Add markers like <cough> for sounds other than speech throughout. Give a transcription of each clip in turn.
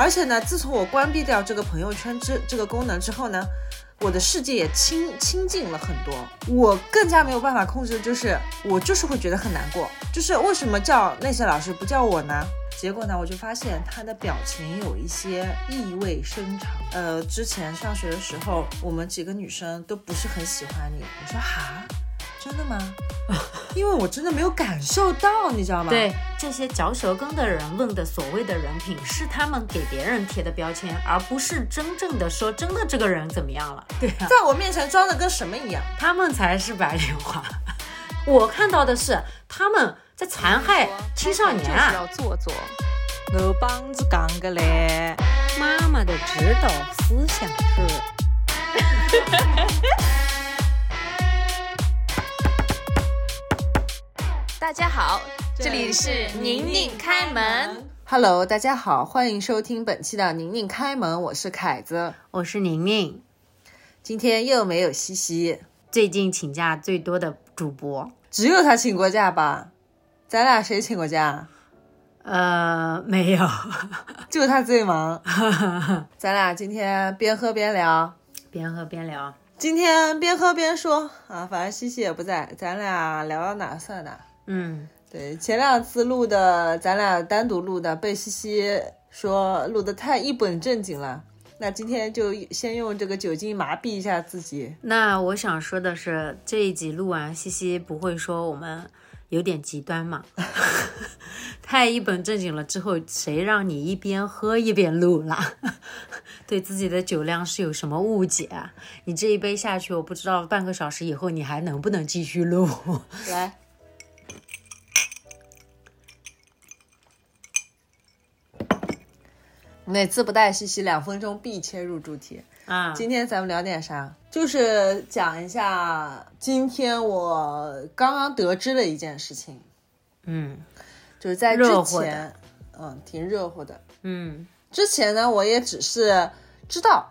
而且呢，自从我关闭掉这个朋友圈之这个功能之后呢，我的世界也清清静了很多。我更加没有办法控制，就是我就是会觉得很难过。就是为什么叫那些老师不叫我呢？结果呢，我就发现他的表情有一些意味深长。呃，之前上学的时候，我们几个女生都不是很喜欢你。我说哈，真的吗？<laughs> 因为我真的没有感受到，你知道吗？对，这些嚼舌根的人问的所谓的人品，是他们给别人贴的标签，而不是真正的说真的这个人怎么样了。对啊，在我面前装的跟什么一样，他们才是白莲花。<laughs> 我看到的是他们在残害青少年啊！要做作，我帮子讲个嘞。妈妈的指导思想是。<laughs> 大家好，这里是宁宁开门。Hello，大家好，欢迎收听本期的宁宁开门，我是凯子。我是宁宁，今天又没有西西，最近请假最多的主播。只有他请过假吧？咱俩谁请过假？呃，没有，<laughs> 就他最忙。<laughs> 咱俩今天边喝边聊，边喝边聊。今天边喝边说啊，反正西西也不在，咱俩聊到哪算哪。嗯，对，前两次录的，咱俩单独录的，被西西说录的太一本正经了。那今天就先用这个酒精麻痹一下自己。那我想说的是，这一集录完，西西不会说我们有点极端嘛？<laughs> 太一本正经了之后，谁让你一边喝一边录啦？<laughs> 对自己的酒量是有什么误解啊？你这一杯下去，我不知道半个小时以后你还能不能继续录？来，每次不带西西，两分钟必切入主题。啊，今天咱们聊点啥？就是讲一下今天我刚刚得知的一件事情，嗯就是在之前，嗯，挺热乎的。嗯之前呢，我也只是知道，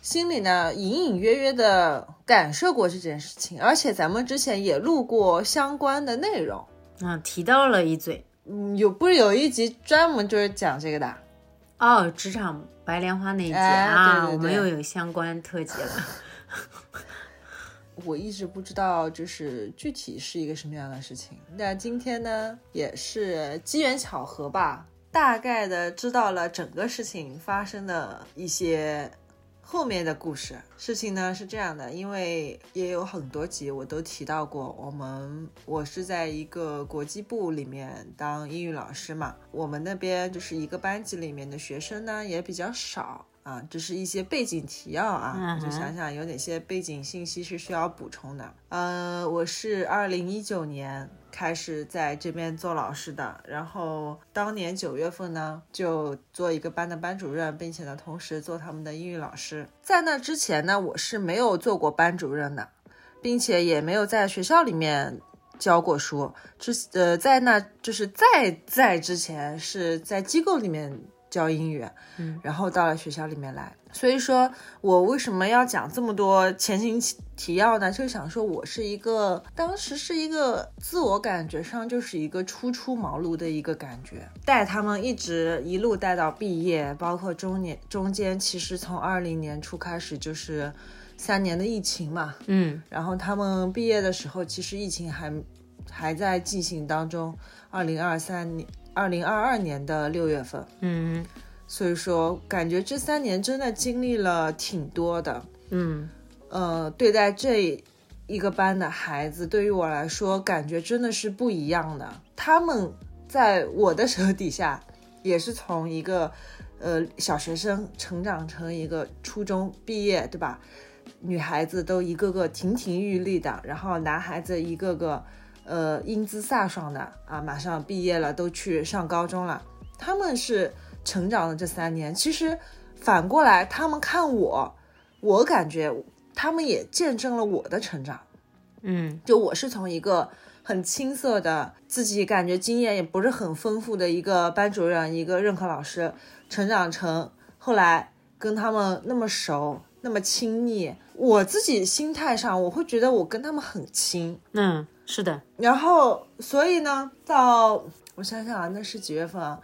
心里呢隐隐约约的感受过这件事情，而且咱们之前也录过相关的内容。啊，提到了一嘴嗯，有不是有一集专门就是讲这个的？哦，职场白莲花那一集哎啊，我们又有相关特辑了。<laughs> 我一直不知道，就是具体是一个什么样的事情。那今天呢，也是机缘巧合吧，大概的知道了整个事情发生的一些后面的故事。事情呢是这样的，因为也有很多集我都提到过，我们我是在一个国际部里面当英语老师嘛，我们那边就是一个班级里面的学生呢也比较少。啊，这是一些背景提要啊，我就想想有哪些背景信息是需要补充的。呃，我是二零一九年开始在这边做老师的，然后当年九月份呢就做一个班的班主任，并且呢同时做他们的英语老师。在那之前呢，我是没有做过班主任的，并且也没有在学校里面教过书。之呃，在那就是在在之前是在机构里面教英语，嗯，然后到了学校里面来。所以说我为什么要讲这么多前情提要呢？就想说我是一个当时是一个自我感觉上就是一个初出茅庐的一个感觉，带他们一直一路带到毕业，包括中年中间，其实从二零年初开始就是三年的疫情嘛，嗯然后他们毕业的时候，其实疫情还还在进行当中。二零二三年、二零二二年的六月份，嗯所以说感觉这三年真的经历了挺多的。嗯呃，对待这一个班的孩子，对于我来说，感觉真的是不一样的。他们在我的手底下，也是从一个呃小学生成长成一个初中毕业，对吧？女孩子都一个个亭亭玉立的，然后男孩子一个个呃英姿飒爽的啊，马上毕业了，都去上高中了。他们是成长的这三年，其实反过来，他们看我，我感觉他们也见证了我的成长。嗯就我是从一个很青涩的，自己感觉经验也不是很丰富的一个班主任、一个任课老师，成长成后来跟他们那么熟、那么亲密。我自己心态上，我会觉得我跟他们很亲。嗯，是的，然后，所以呢，到我想想啊，那是几月份啊？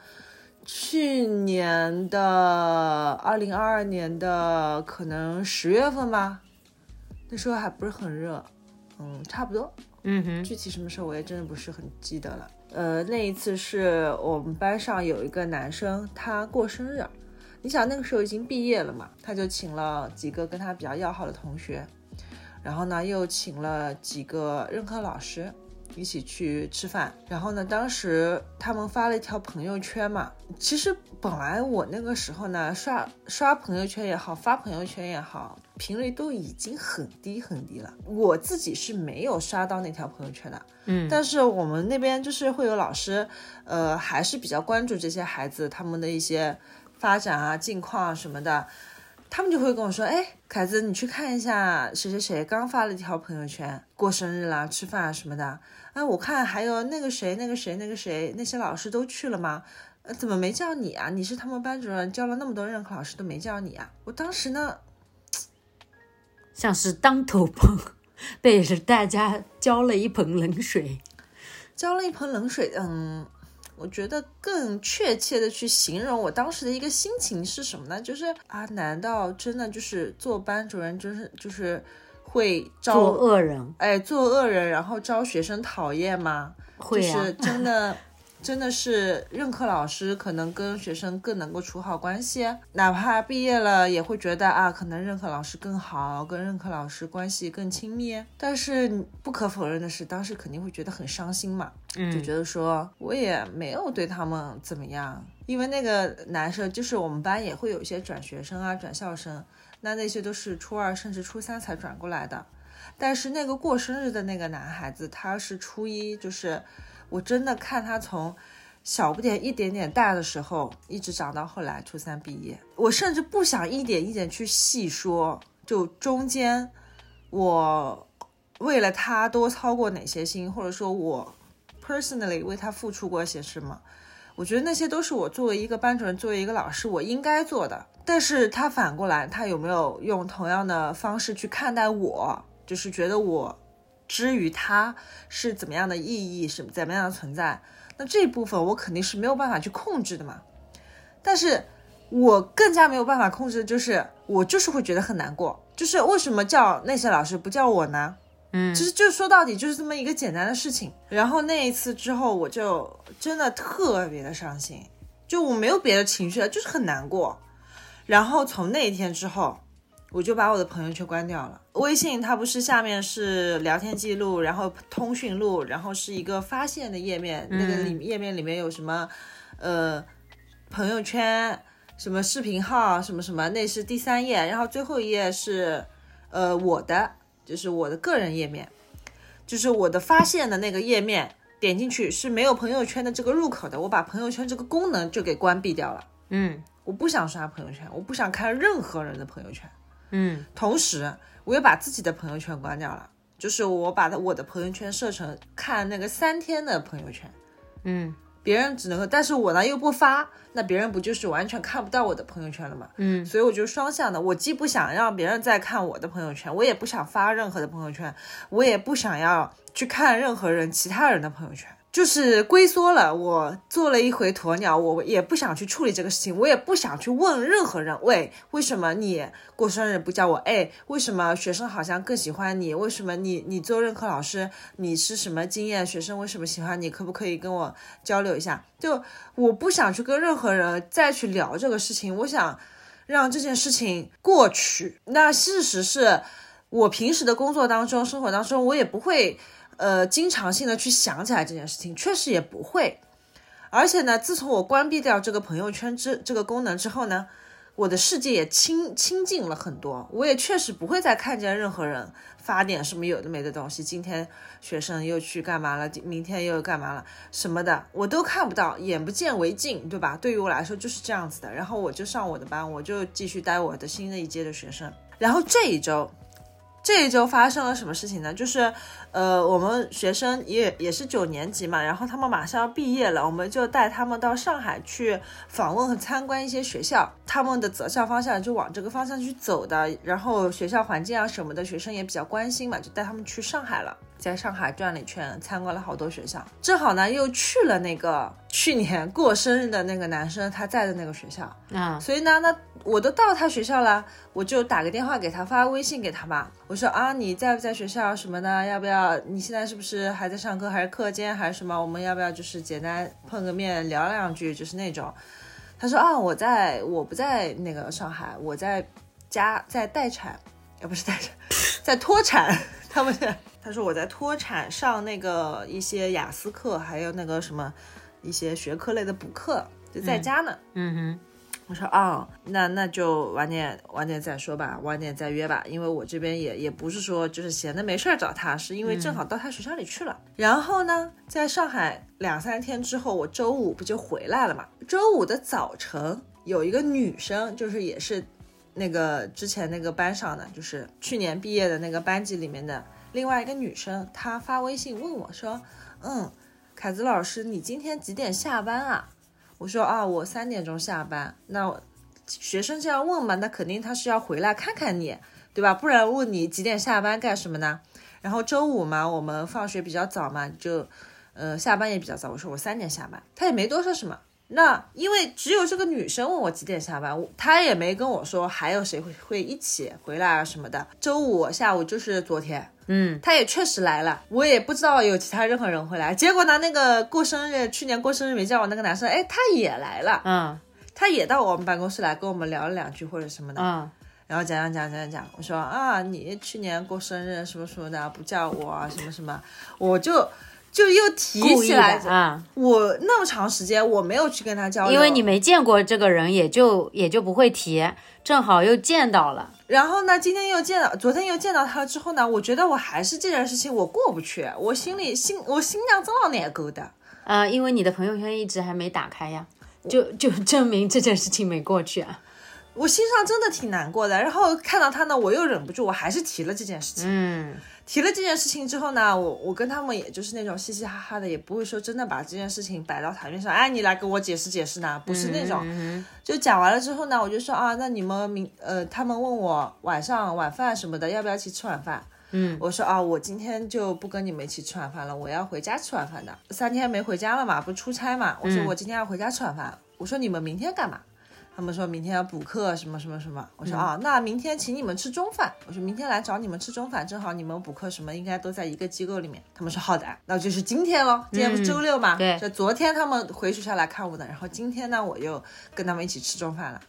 去年的二零二二年的可能十月份吧，那时候还不是很热，嗯，差不多。嗯哼，具体什么时候我也真的不是很记得了。呃，那一次是我们班上有一个男生他过生日，你想那个时候已经毕业了嘛，他就请了几个跟他比较要好的同学，然后呢又请了几个任课老师。一起去吃饭，然后呢，当时他们发了一条朋友圈嘛。其实本来我那个时候呢，刷刷朋友圈也好，发朋友圈也好，频率都已经很低很低了。我自己是没有刷到那条朋友圈的，嗯，但是我们那边就是会有老师，呃，还是比较关注这些孩子他们的一些发展啊、近况什么的。他们就会跟我说：“哎，凯子，你去看一下谁谁谁刚发了一条朋友圈，过生日啦、吃饭啊什么的。哎，我看还有那个谁、那个谁、那个谁，那些老师都去了吗？呃，怎么没叫你啊？你是他们班主任，教了那么多任课老师都没叫你啊？我当时呢，像是当头棒，被大家浇了一盆冷水，浇了一盆冷水。嗯。”我觉得更确切的去形容我当时的一个心情是什么呢？就是啊，难道真的就是做班主任，就是就是会招恶人？哎，做恶人，然后招学生讨厌吗？会啊，就是真的。真的是任课老师可能跟学生更能够处好关系，哪怕毕业了也会觉得啊，可能任课老师更好，跟任课老师关系更亲密。但是不可否认的是，当时肯定会觉得很伤心嘛，就觉得说我也没有对他们怎么样，因为那个男生就是我们班也会有一些转学生啊、转校生，那那些都是初二甚至初三才转过来的，但是那个过生日的那个男孩子，他是初一，就是。我真的看他从小不点一点点大的时候，一直长到后来初三毕业。我甚至不想一点一点去细说，就中间我为了他多操过哪些心，或者说我 personally 为他付出过些什么。我觉得那些都是我作为一个班主任，作为一个老师，我应该做的。但是他反过来，他有没有用同样的方式去看待我？就是觉得我。至于它是怎么样的意义，是怎么样的存在，那这部分我肯定是没有办法去控制的嘛。但是我更加没有办法控制的就是，我就是会觉得很难过，就是为什么叫那些老师不叫我呢？嗯，其实就说到底就是这么一个简单的事情。然后那一次之后，我就真的特别的伤心，就我没有别的情绪了，就是很难过。然后从那一天之后。我就把我的朋友圈关掉了。微信它不是下面是聊天记录，然后通讯录，然后是一个发现的页面。那个里页面里面有什么，呃，朋友圈，什么视频号，什么什么，那是第三页。然后最后一页是，呃，我的，就是我的个人页面，就是我的发现的那个页面。点进去是没有朋友圈的这个入口的。我把朋友圈这个功能就给关闭掉了。嗯，我不想刷朋友圈，我不想看任何人的朋友圈。嗯，同时我又把自己的朋友圈关掉了，就是我把他我的朋友圈设成看那个三天的朋友圈，嗯，别人只能够，但是我呢又不发，那别人不就是完全看不到我的朋友圈了吗？嗯，所以我就双向的，我既不想让别人再看我的朋友圈，我也不想发任何的朋友圈，我也不想要去看任何人其他人的朋友圈。就是龟缩了，我做了一回鸵鸟，我也不想去处理这个事情，我也不想去问任何人，喂，为什么你过生日不叫我？哎，为什么学生好像更喜欢你？为什么你你做任课老师，你是什么经验？学生为什么喜欢你？可不可以跟我交流一下？就我不想去跟任何人再去聊这个事情，我想让这件事情过去。那事实是我平时的工作当中、生活当中，我也不会。呃，经常性的去想起来这件事情，确实也不会。而且呢，自从我关闭掉这个朋友圈之这个功能之后呢，我的世界也清清净了很多。我也确实不会再看见任何人发点什么有的没的东西。今天学生又去干嘛了？明天又干嘛了？什么的我都看不到，眼不见为净，对吧？对于我来说就是这样子的。然后我就上我的班，我就继续带我的新的一届的学生。然后这一周。这一周发生了什么事情呢？就是，呃，我们学生也也是九年级嘛，然后他们马上要毕业了，我们就带他们到上海去访问和参观一些学校，他们的择校方向就往这个方向去走的。然后学校环境啊什么的，学生也比较关心嘛，就带他们去上海了。在上海转了一圈，参观了好多学校，正好呢又去了那个去年过生日的那个男生他在的那个学校，啊，所以呢，那我都到他学校了，我就打个电话给他，发微信给他嘛。我说啊，你在不在学校什么的？要不要？你现在是不是还在上课，还是课间，还是什么？我们要不要就是简单碰个面聊两句，就是那种。他说啊，我在，我不在那个上海，我在家在待产，呃，不是待产，<laughs> 在脱产。<laughs> 他们是，他说我在脱产上那个一些雅思课，还有那个什么一些学科类的补课，就在家呢。嗯哼，我说啊、那那就晚点晚点再说吧，晚点再约吧，因为我这边也也不是说就是闲的没事儿找他，是因为正好到他学校里去了。然后呢，在上海两三天之后，我周五不就回来了嘛？周五的早晨有一个女生，就是也是那个之前那个班上的，就是去年毕业的那个班级里面的另外一个女生，她发微信问我说，嗯，凯子老师，你今天几点下班啊？我说啊，我三点钟下班。那学生这样问嘛，那肯定他是要回来看看你，对吧？不然问你几点下班干什么呢？然后周五嘛，我们放学比较早嘛，就呃下班也比较早。我说我三点下班，他也没多说什么。那因为只有这个女生问我几点下班，她也没跟我说还有谁会会一起回来啊什么的。周五下午就是昨天，嗯，他也确实来了，我也不知道有其他任何人会来。结果呢，那个过生日，去年过生日没叫我那个男生，哎，他也来了，嗯。他也到我们办公室来跟我们聊了两句或者什么的，嗯。然后讲讲讲讲讲，我说啊，你去年过生日什么什么的不叫我啊，什么什么，我就就又提起来，啊，我那么长时间我没有去跟他交流，因为你没见过这个人，也就也就不会提，正好又见到了，然后呢，今天又见到，昨天又见到他了之后呢，我觉得我还是这件事情我过不去，我心里心我心脏真老难过的。呃，因为你的朋友圈一直还没打开呀，就 <laughs> 就证明这件事情没过去啊。我心上真的挺难过的。然后看到他呢，我又忍不住，我还是提了这件事情。嗯提了这件事情之后呢，我我跟他们也就是那种嘻嘻哈哈的，也不会说真的把这件事情摆到台面上，哎，你来跟我解释解释呢，不是那种。嗯就讲完了之后呢，我就说啊，那你们明呃，他们问我晚上晚饭什么的，要不要一起吃晚饭？嗯我说啊，我今天就不跟你们一起吃晚饭了，我要回家吃晚饭的。三天没回家了嘛，不出差嘛。我说我今天要回家吃晚饭。我说你们明天干嘛？他们说明天要补课什么什么什么。我说啊，那明天请你们吃中饭。我说明天来找你们吃中饭，正好你们补课什么应该都在一个机构里面。他们说好的，那就是今天喽。今天不是周六嘛？对就昨天他们回学校来看我的，然后今天呢，我又跟他们一起吃中饭了。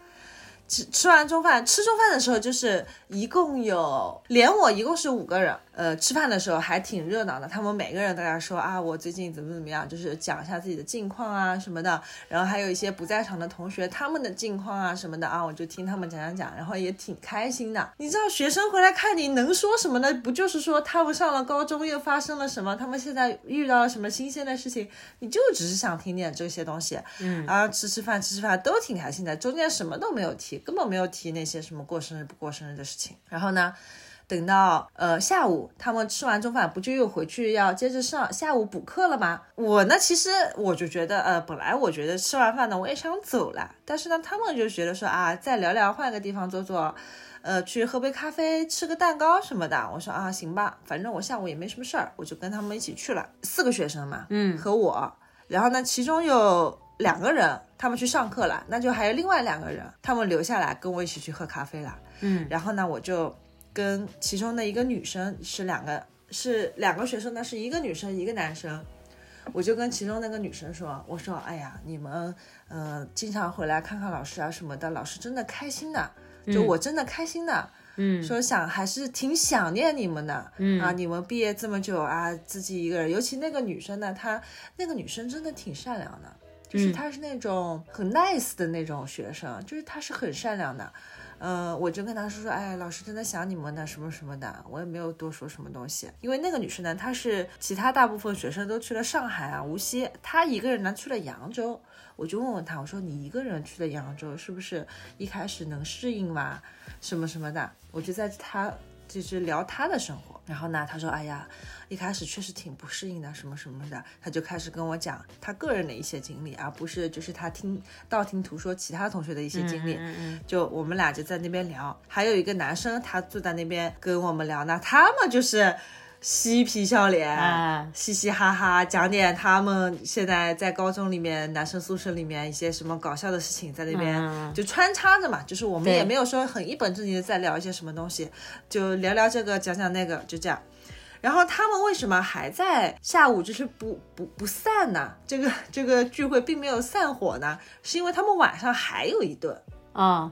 吃吃完中饭，吃中饭的时候就是一共有连我一共是五个人，呃，吃饭的时候还挺热闹的。他们每个人都在说啊，我最近怎么怎么样，就是讲一下自己的近况啊什么的。然后还有一些不在场的同学他们的近况啊什么的啊，我就听他们讲讲讲，然后也挺开心的。你知道学生回来看你能说什么呢？不就是说他们上了高中又发生了什么，他们现在遇到了什么新鲜的事情，你就只是想听点这些东西。嗯，然后吃吃饭吃吃饭都挺开心的，中间什么都没有提，根本没有提那些什么过生日不过生日的事情。然后呢，等到呃下午他们吃完中饭，不就又回去要接着上下午补课了吗？我呢，其实我就觉得呃，本来我觉得吃完饭呢我也想走了，但是呢，他们就觉得说啊，再聊聊，换个地方坐坐。呃，去喝杯咖啡，吃个蛋糕什么的。我说啊，行吧，反正我下午也没什么事儿，我就跟他们一起去了。四个学生嘛，嗯和我，然后呢，其中有两个人他们去上课了，那就还有另外两个人，他们留下来跟我一起去喝咖啡了。嗯然后呢，我就跟其中的一个女生是两个是两个学生呢，是一个女生一个男生。我就跟其中那个女生说：“我说，哎呀，你们呃经常回来看看老师啊什么的，老师真的开心的，就我真的开心的。嗯说想还是挺想念你们的，嗯啊，你们毕业这么久啊，自己一个人，尤其那个女生呢，她那个女生真的挺善良的，就是嗯她是那种很 nice 的那种学生，就是他是很善良的。嗯，我就跟他说说，哎，老师真的想你们的什么什么的，我也没有多说什么东西，因为那个女生呢，她是其他大部分学生都去了上海啊、无锡，她一个人呢去了扬州，我就问问她，我说你一个人去了扬州，是不是一开始能适应吗？什么什么的，我就在她就是聊他的生活，然后呢，他说，哎呀，一开始确实挺不适应的，什么什么的，他就开始跟我讲他个人的一些经历，而不是就是他听道听途说其他同学的一些经历。就我们俩就在那边聊，还有一个男生他坐在那边跟我们聊呢，他们就是嬉皮笑脸，啊。嘻嘻哈哈，讲点他们现在在高中里面男生宿舍里面一些什么搞笑的事情，在那边嗯。就穿插着嘛，就是我们也没有说很一本正经的在聊一些什么东西，就聊聊这个，讲讲那个，就这样。然后他们为什么还在下午就是不不不散呢？这个这个聚会并没有散伙呢，是因为他们晚上还有一顿，哦，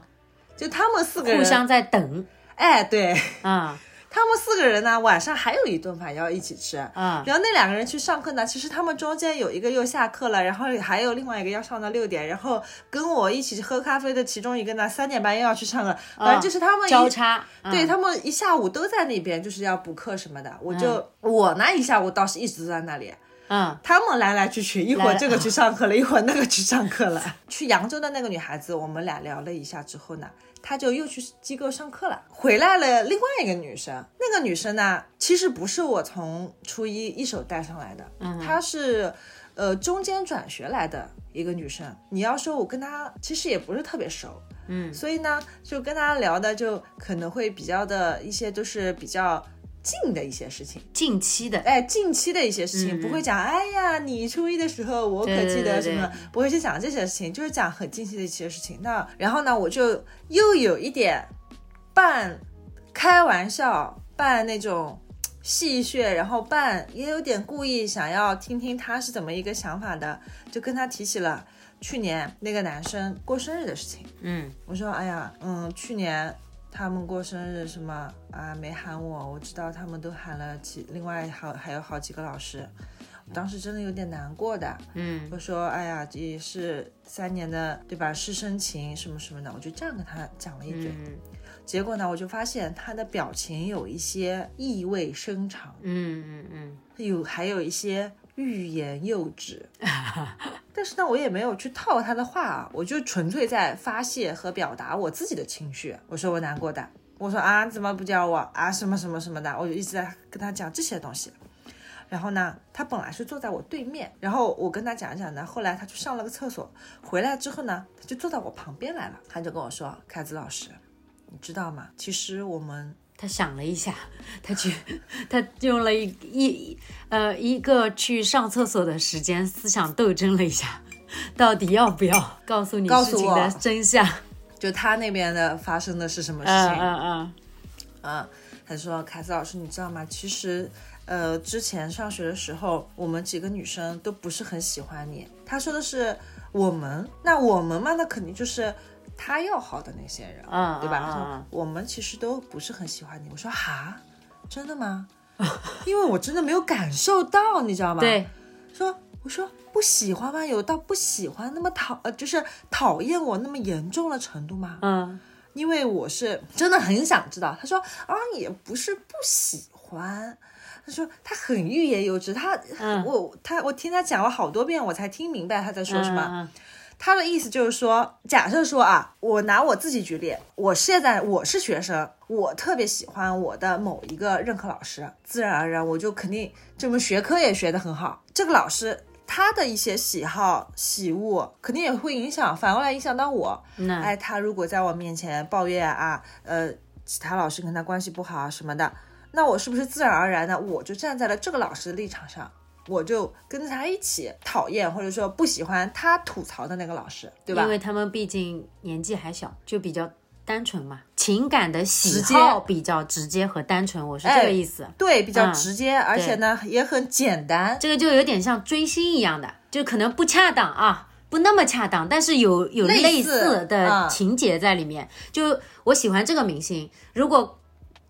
就他们四个人互相在等。哎，对。啊他们四个人呢，晚上还有一顿饭要一起吃。啊然后那两个人去上课呢，其实他们中间有一个又下课了，然后还有另外一个要上到六点，然后跟我一起喝咖啡的其中一个呢，三点半又要去上课，反正就是他们一交叉，嗯。对他们一下午都在那边，就是要补课什么的。我就、我呢一下午倒是一直都在那里，嗯。他们来来去去，一会儿这个去上课了，一会儿那个去上课了。去扬州的那个女孩子，我们俩聊了一下之后呢，她就又去机构上课了。回来了，另外一个女生，那个女生呢，其实不是我从初一一手带上来的，她是呃中间转学来的一个女生。你要说我跟她其实也不是特别熟，嗯所以呢，就跟她聊的就可能会比较的一些都是比较近的一些事情。近期的哎，近期的一些事情，嗯不会讲，哎呀，你初一的时候我可记得对什么，对不会去讲这些事情，就是讲很近期的一些事情。那然后呢，我就又有一点半开玩笑，半那种戏谑，然后半也有点故意想要听听他是怎么一个想法的，就跟他提起了去年那个男生过生日的事情。嗯我说，哎呀，嗯，去年他们过生日什么啊，没喊我，我知道他们都喊了几，另外好还有好几个老师，我当时真的有点难过的。嗯。我说，哎呀，也是三年的对吧，师生情什么什么的，我就这样跟他讲了一嘴。嗯。结果呢，我就发现他的表情有一些意味深长，嗯嗯嗯。有还有一些欲言又止。<laughs> 但是呢，我也没有去套他的话啊，我就纯粹在发泄和表达我自己的情绪。我说我难过的，我说啊，怎么不叫我啊，什么什么什么的，我就一直在跟他讲这些东西。然后呢，他本来是坐在我对面，然后我跟他讲一讲呢，后来他去上了个厕所，回来之后呢，他就坐到我旁边来了，他就跟我说：“凯子老师，你知道吗？其实我们他想了一下，他去，他用了一一呃一个去上厕所的时间，思想斗争了一下，到底要不要告诉你告诉我事情的真相？<laughs> 就他那边的发生的是什么事嗯情？嗯嗯嗯，他说：“凯子老师，你知道吗？其实，呃，之前上学的时候，我们几个女生都不是很喜欢你。他说的是我们，那我们嘛，那肯定就是他要好的那些人，嗯对吧？他说我们其实都不是很喜欢你。我说哈，真的吗？<laughs> 因为我真的没有感受到，你知道吗？对，说我说不喜欢吗？有到不喜欢那么讨呃，就是讨厌我那么严重的程度吗？嗯因为我是真的很想知道。他说啊，也不是不喜欢。他说他很欲言又止，他、嗯我他我听他讲了好多遍，我才听明白他在说什么。嗯他的意思就是说，假设说啊，我拿我自己举例，我现在我是学生，我特别喜欢我的某一个任课老师，自然而然我就肯定这门学科也学得很好。这个老师他的一些喜好喜恶，肯定也会影响，反过来影响到我。那哎，他如果在我面前抱怨啊，呃，其他老师跟他关系不好啊什么的，那我是不是自然而然的我就站在了这个老师的立场上？我就跟着他一起讨厌或者说不喜欢他吐槽的那个老师，对吧因？为他们毕竟年纪还小，就比较单纯嘛，情感的喜好比较直接和单纯，我是这哎个意思。对，比较嗯直接，而且呢也很简单。这个就有点像追星一样的，就可能不恰当啊，不那么恰当，但是有有类似的嗯情节在里面。就我喜欢这个明星，如果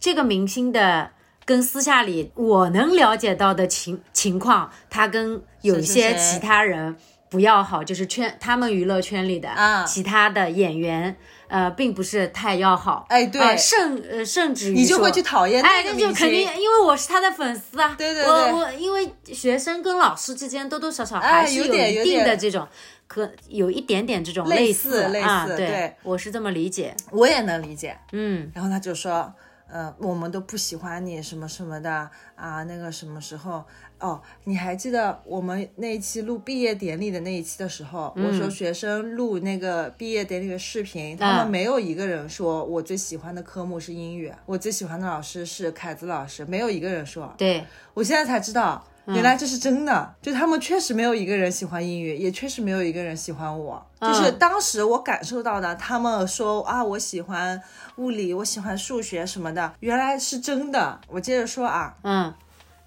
这个明星的跟私下里我能了解到的情情况，他跟有些其他人不要好，就是圈他们娱乐圈里的啊其他的演员，呃，并不是太要好。哎对啊甚呃甚至于说你就会去讨厌哎，那就肯定，因为我是他的粉丝啊。对对对我我因为学生跟老师之间多多少少哎还是有一定的这种，可有一点点这种类似似类啊，似对对，我是这么理解。我也能理解。嗯然后他就说，呃，我们都不喜欢你什么什么的啊，那个什么时候？哦，你还记得我们那一期录毕业典礼的那一期的时候，我说学生录那个毕业典礼的视频，他们没有一个人说我最喜欢的科目是英语，我最喜欢的老师是凯子老师，没有一个人说。对，我现在才知道，原来这是真的，就他们确实没有一个人喜欢英语，也确实没有一个人喜欢我。就是当时我感受到的，他们说啊，我喜欢物理，我喜欢数学什么的，原来是真的。我接着说啊，嗯。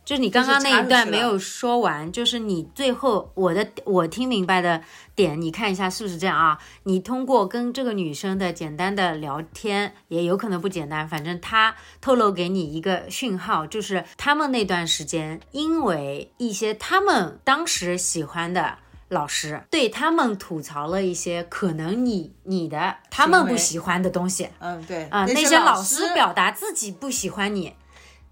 就你刚刚那一段没有说完，就是你最后我的我听明白的点，你看一下是不是这样啊？你通过跟这个女生的简单的聊天，也有可能不简单，反正她透露给你一个讯号，就是他们那段时间因为一些他们当时喜欢的老师对他们吐槽了一些可能你你的他们不喜欢的东西，嗯对啊，那些老师表达自己不喜欢你，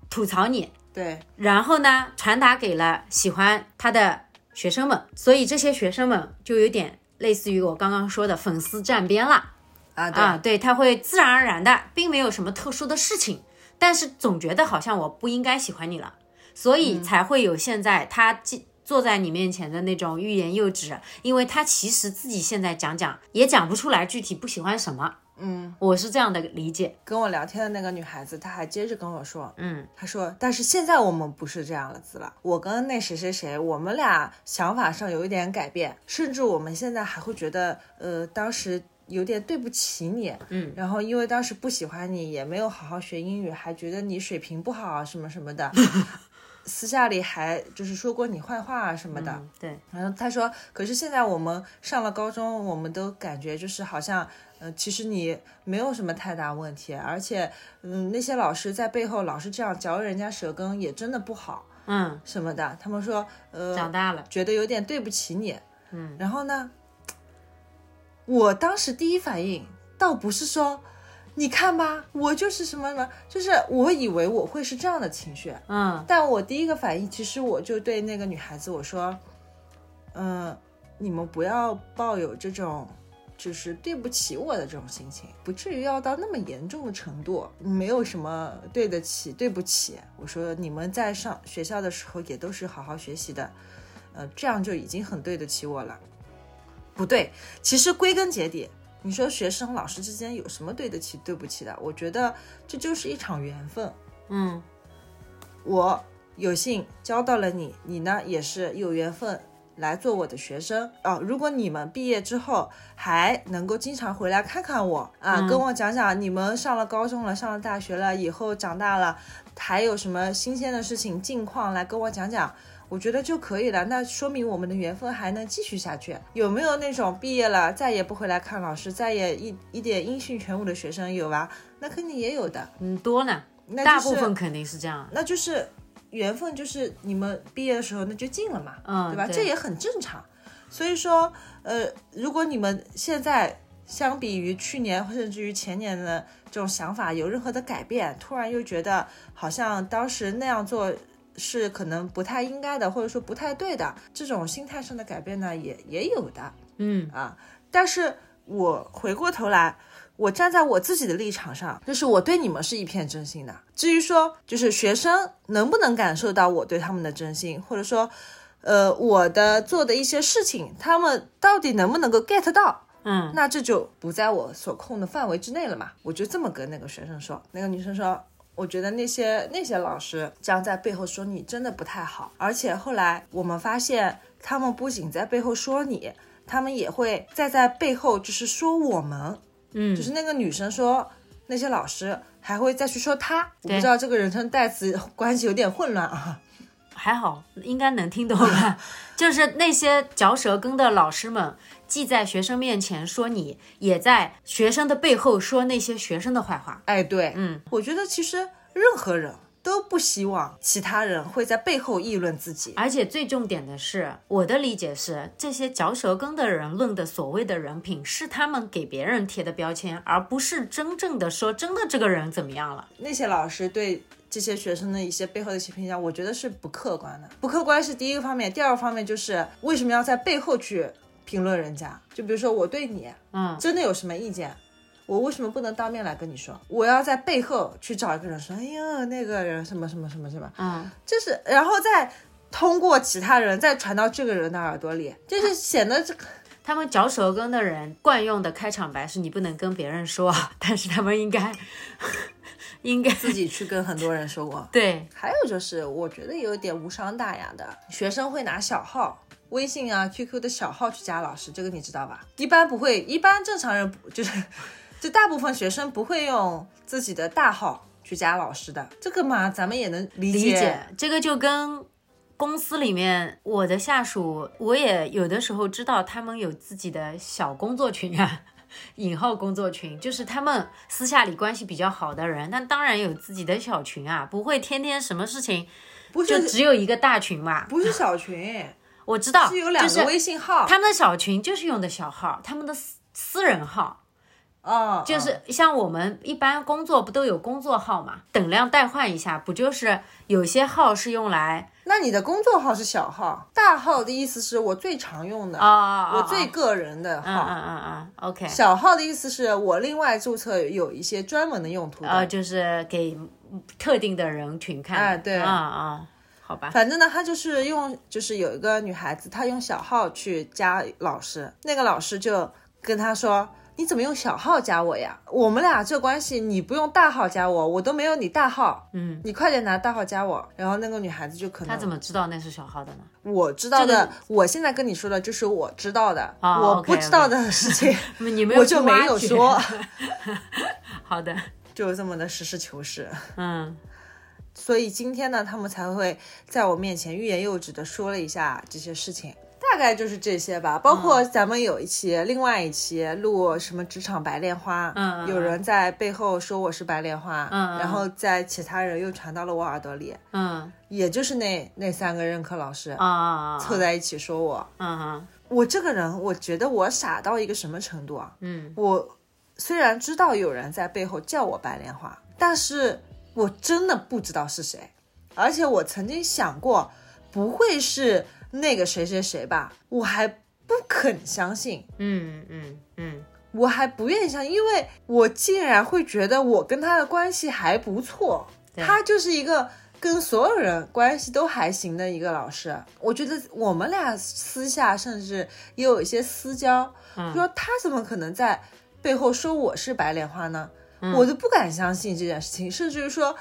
吐槽你。对，然后呢，传达给了喜欢他的学生们，所以这些学生们就有点类似于我刚刚说的粉丝站边了。啊啊，对，他会自然而然的，并没有什么特殊的事情，但是总觉得好像我不应该喜欢你了，所以才会有现在他坐坐在你面前的那种欲言又止，因为他其实自己现在讲讲也讲不出来具体不喜欢什么。嗯，我是这样的理解。跟我聊天的那个女孩子，她还接着跟我说，嗯，她说，但是现在我们不是这样的子了。我跟那谁谁谁，我们俩想法上有一点改变，甚至我们现在还会觉得，呃，当时有点对不起你，嗯，然后因为当时不喜欢你，也没有好好学英语，还觉得你水平不好什么什么的，<laughs> 私下里还就是说过你坏话啊什么的。对，然后他说，可是现在我们上了高中，我们都感觉就是好像。呃，其实你没有什么太大问题，而且，嗯，那些老师在背后老是这样嚼人家舌根，也真的不好，嗯，什么的。他们说，呃，长大了，觉得有点对不起你，嗯。然后呢，我当时第一反应倒不是说，你看吧，我就是什么什么，就是我以为我会是这样的情绪，嗯。但我第一个反应，其实我就对那个女孩子我说，嗯，你们不要抱有这种。就是对不起我的这种心情，不至于要到那么严重的程度，没有什么对得起、对不起。我说你们在上学校的时候也都是好好学习的，呃，这样就已经很对得起我了。不对，其实归根结底，你说学生老师之间有什么对得起、对不起的？我觉得这就是一场缘分。嗯，我有幸教到了你，你呢也是有缘分。来做我的学生哦！如果你们毕业之后还能够经常回来看看我啊，跟我讲讲你们上了高中了，上了大学了，以后长大了还有什么新鲜的事情、近况来跟我讲讲，我觉得就可以了。那说明我们的缘分还能继续下去。有没有那种毕业了再也不回来看老师，再也一一点音讯全无的学生？有吧？那肯定也有的，嗯，多呢。那大部分肯定是这样。那就是。缘分就是你们毕业的时候那就近了嘛，嗯，对吧？这也很正常。所以说，呃，如果你们现在相比于去年甚至于前年的这种想法有任何的改变，突然又觉得好像当时那样做是可能不太应该的，或者说不太对的，这种心态上的改变呢，也也有的，嗯啊。但是我回过头来。我站在我自己的立场上，就是我对你们是一片真心的。至于说，就是学生能不能感受到我对他们的真心，或者说，呃，我的做的一些事情，他们到底能不能够 get 到，嗯，那这就不在我所控的范围之内了嘛。我就这么跟那个学生说，那个女生说，我觉得那些那些老师这样在背后说你真的不太好，而且后来我们发现，他们不仅在背后说你，他们也会再在背后就是说我们。嗯，就是那个女生说，那些老师还会再去说他，我不知道这个人称代词关系有点混乱啊。还好，应该能听懂吧。<laughs> 就是那些嚼舌根的老师们，既在学生面前说你，也在学生的背后说那些学生的坏话。哎，对，嗯，我觉得其实任何人。都不希望其他人会在背后议论自己，而且最重点的是，我的理解是，这些嚼舌根的人论的所谓的人品，是他们给别人贴的标签，而不是真正的说真的这个人怎么样了。那些老师对这些学生的一些背后的一些评价，我觉得是不客观的。不客观是第一个方面，第二个方面就是为什么要在背后去评论人家？就比如说我对你，嗯，真的有什么意见？我为什么不能当面来跟你说？我要在背后去找一个人说，哎呀，那个人什么什么什么什么，嗯，就是然后再通过其他人再传到这个人的耳朵里，就是显得这个他们嚼舌根的人惯用的开场白是你不能跟别人说，<laughs> 但是他们应该 <laughs> 应该自己去跟很多人说过。对，还有就是，我觉得有点无伤大雅的，学生会拿小号。微信啊、QQ 的小号去加老师，这个你知道吧？一般不会，一般正常人不就是，<laughs> 就大部分学生不会用自己的大号去加老师的。这个嘛，咱们也能理解。理解这个就跟公司里面我的下属，我也有的时候知道他们有自己的小工作群啊。<laughs> 引号工作群就是他们私下里关系比较好的人，那当然有自己的小群啊，不会天天什么事情不就是只有一个大群嘛。不是小群，我知道，是有两个就是微信号。他们的小群就是用的小号，他们的私私人号。哦，就是像我们一般工作不都有工作号嘛？等量代换一下，不就是有些号是用来那你的工作号是小号，大号的意思是我最常用的，啊、我最个人的号。嗯嗯嗯嗯，OK，小号的意思是我另外注册有一些专门的用途的。呃，就是给特定的人群看的。哎对啊啊，好吧，反正呢，他就是用，就是有一个女孩子，她用小号去加老师，那个老师就跟她说：“你怎么用小号加我呀？我们俩这关系，你不用大号加我，我都没有你大号，嗯，你快点拿大号加我。”然后那个女孩子就可能她怎么知道那是小号的呢？我知道的，这个我现在跟你说的就是我知道的，哦我不知道的事情 <laughs> 你没我就没有掘说，<laughs> 好的，就这么的实事求是。嗯所以今天呢，他们才会在我面前欲言又止的说了一下这些事情，大概就是这些吧。包括咱们有一期，另外一期录什么职场白莲花，嗯嗯有人在背后说我是白莲花，嗯嗯。然后在其他人又传到了我耳朵里，嗯。也就是那那三个任课老师啊啊，凑在一起说我，嗯哼我这个人，我觉得我傻到一个什么程度啊？嗯。我虽然知道有人在背后叫我白莲花，但是我真的不知道是谁，而且我曾经想过，不会是那个谁谁谁吧？我还不肯相信，嗯嗯嗯我还不愿意相信，因为我竟然会觉得我跟他的关系还不错，他就是一个。跟所有人关系都还行的一个老师，我觉得我们俩私下甚至也有一些私交。嗯说他怎么可能在背后说我是白莲花呢？我都不敢相信这件事情，甚至于说，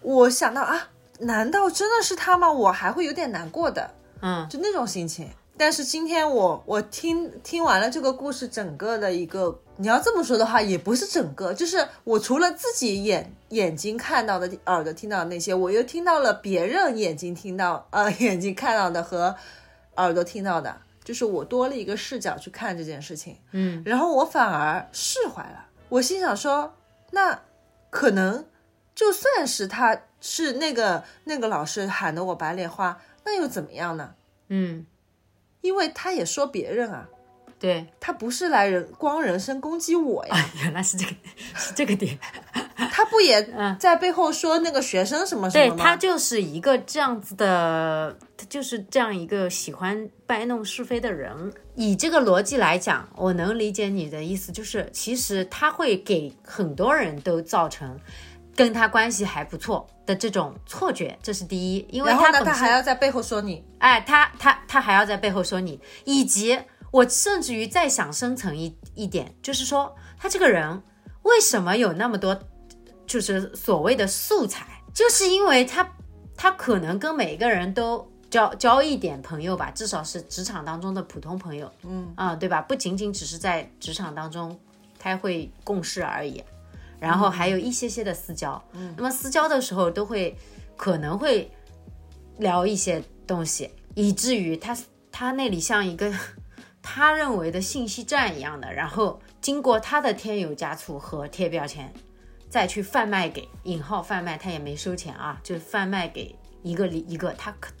我想到啊，难道真的是他吗？我还会有点难过的，嗯就那种心情。但是今天我我听听完了这个故事整个的一个，你要这么说的话，也不是整个，就是我除了自己眼眼睛看到的、耳朵听到的那些，我又听到了别人眼睛听到 <laughs> 呃眼睛看到的和耳朵听到的，就是我多了一个视角去看这件事情。嗯然后我反而释怀了。我心想说，那可能就算是他是那个那个老师喊的我白莲花，那又怎么样呢？嗯，因为他也说别人啊，对，他不是来人光人身攻击我呀，原来是这个是这个点。<laughs> 他不也嗯在背后说那个学生什么什对么吗？对他就是一个这样子的，他就是这样一个喜欢摆弄是非的人。以这个逻辑来讲，我能理解你的意思，就是其实他会给很多人都造成跟他关系还不错的这种错觉，这是第一。因为他他还要在背后说你，哎，他他他还要在背后说你，以及我甚至于再想深层一一点，就是说他这个人为什么有那么多，就是所谓的素材，就是因为他他可能跟每个人都交交一点朋友吧，至少是职场当中的普通朋友，嗯啊，对吧？不仅仅只是在职场当中开会共事而已。然后还有一些些的私交，嗯，那么私交的时候都会可能会聊一些东西，以至于他他那里像一个他认为的信息站一样的，然后经过他的添油加醋和贴标签，再去贩卖给引号贩卖，他也没收钱啊，就贩卖给一个里一个，他可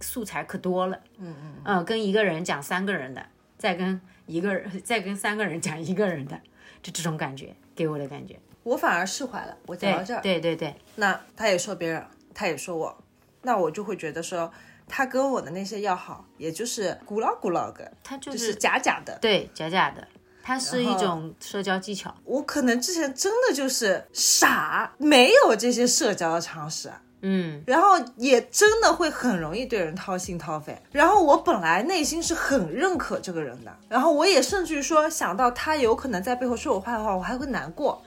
素材可多了，嗯嗯，呃，跟一个人讲三个人的，再跟一个人再跟三个人讲一个人的，就这种感觉给我的感觉，我反而释怀了。我讲到这儿，对对对，那他也说别人，他也说我，那我就会觉得说，他跟我的那些要好，也就是古老古老的，他就就是是假假的。对假假的，它是一种社交技巧。我可能之前真的就是傻，没有这些社交的常识。嗯然后也真的会很容易对人掏心掏肺。然后我本来内心是很认可这个人的，然后我也甚至于说想到他有可能在背后说我坏话，我还会难过。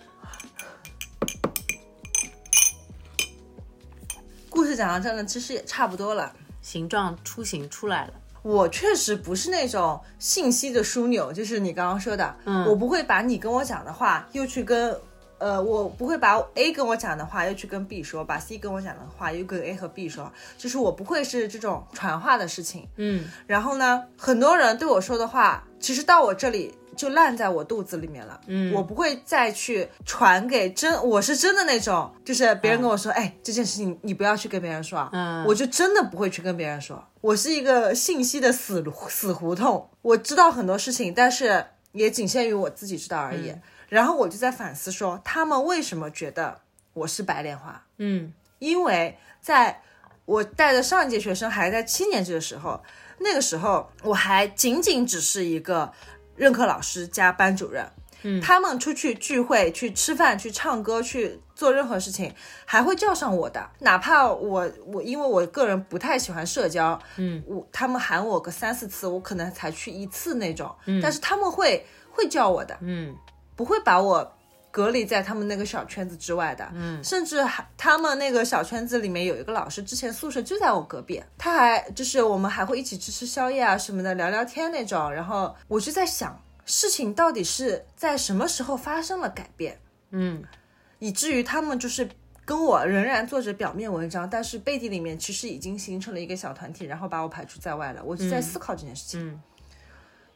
故事讲到这呢，其实也差不多了。形状雏形出来了。我确实不是那种信息的枢纽，就是你刚刚说的，嗯。我不会把你跟我讲的话又去跟，呃，我不会把 A 跟我讲的话又去跟 B 说，把 C 跟我讲的话又跟 A 和 B 说，就是我不会是这种传话的事情。嗯。然后呢，很多人对我说的话，其实到我这里就烂在我肚子里面了。嗯我不会再去传给真，我是真的那种，就是别人跟我说，哎，这件事情你不要去跟别人说啊，嗯我就真的不会去跟别人说。我是一个信息的死死胡同，我知道很多事情，但是也仅限于我自己知道而已。然后我就在反思说，他们为什么觉得我是白莲花？嗯因为在我带的上一届学生还在七年级的时候，那个时候我还仅仅只是一个任课老师加班主任。嗯，他们出去聚会、去吃饭、去唱歌、去做任何事情，还会叫上我的。哪怕我我因为我个人不太喜欢社交，嗯，我他们喊我个三四次，我可能才去一次那种。嗯，但是他们会会叫我的。嗯不会把我隔离在他们那个小圈子之外的。嗯，甚至还他们那个小圈子里面有一个老师，之前宿舍就在我隔壁，他还就是我们还会一起吃吃宵夜啊什么的，聊聊天那种。然后我就在想，事情到底是在什么时候发生了改变，嗯以至于他们就是。跟我仍然做着表面文章，但是背地里面其实已经形成了一个小团体，然后把我排除在外了。我就在思考这件事情。嗯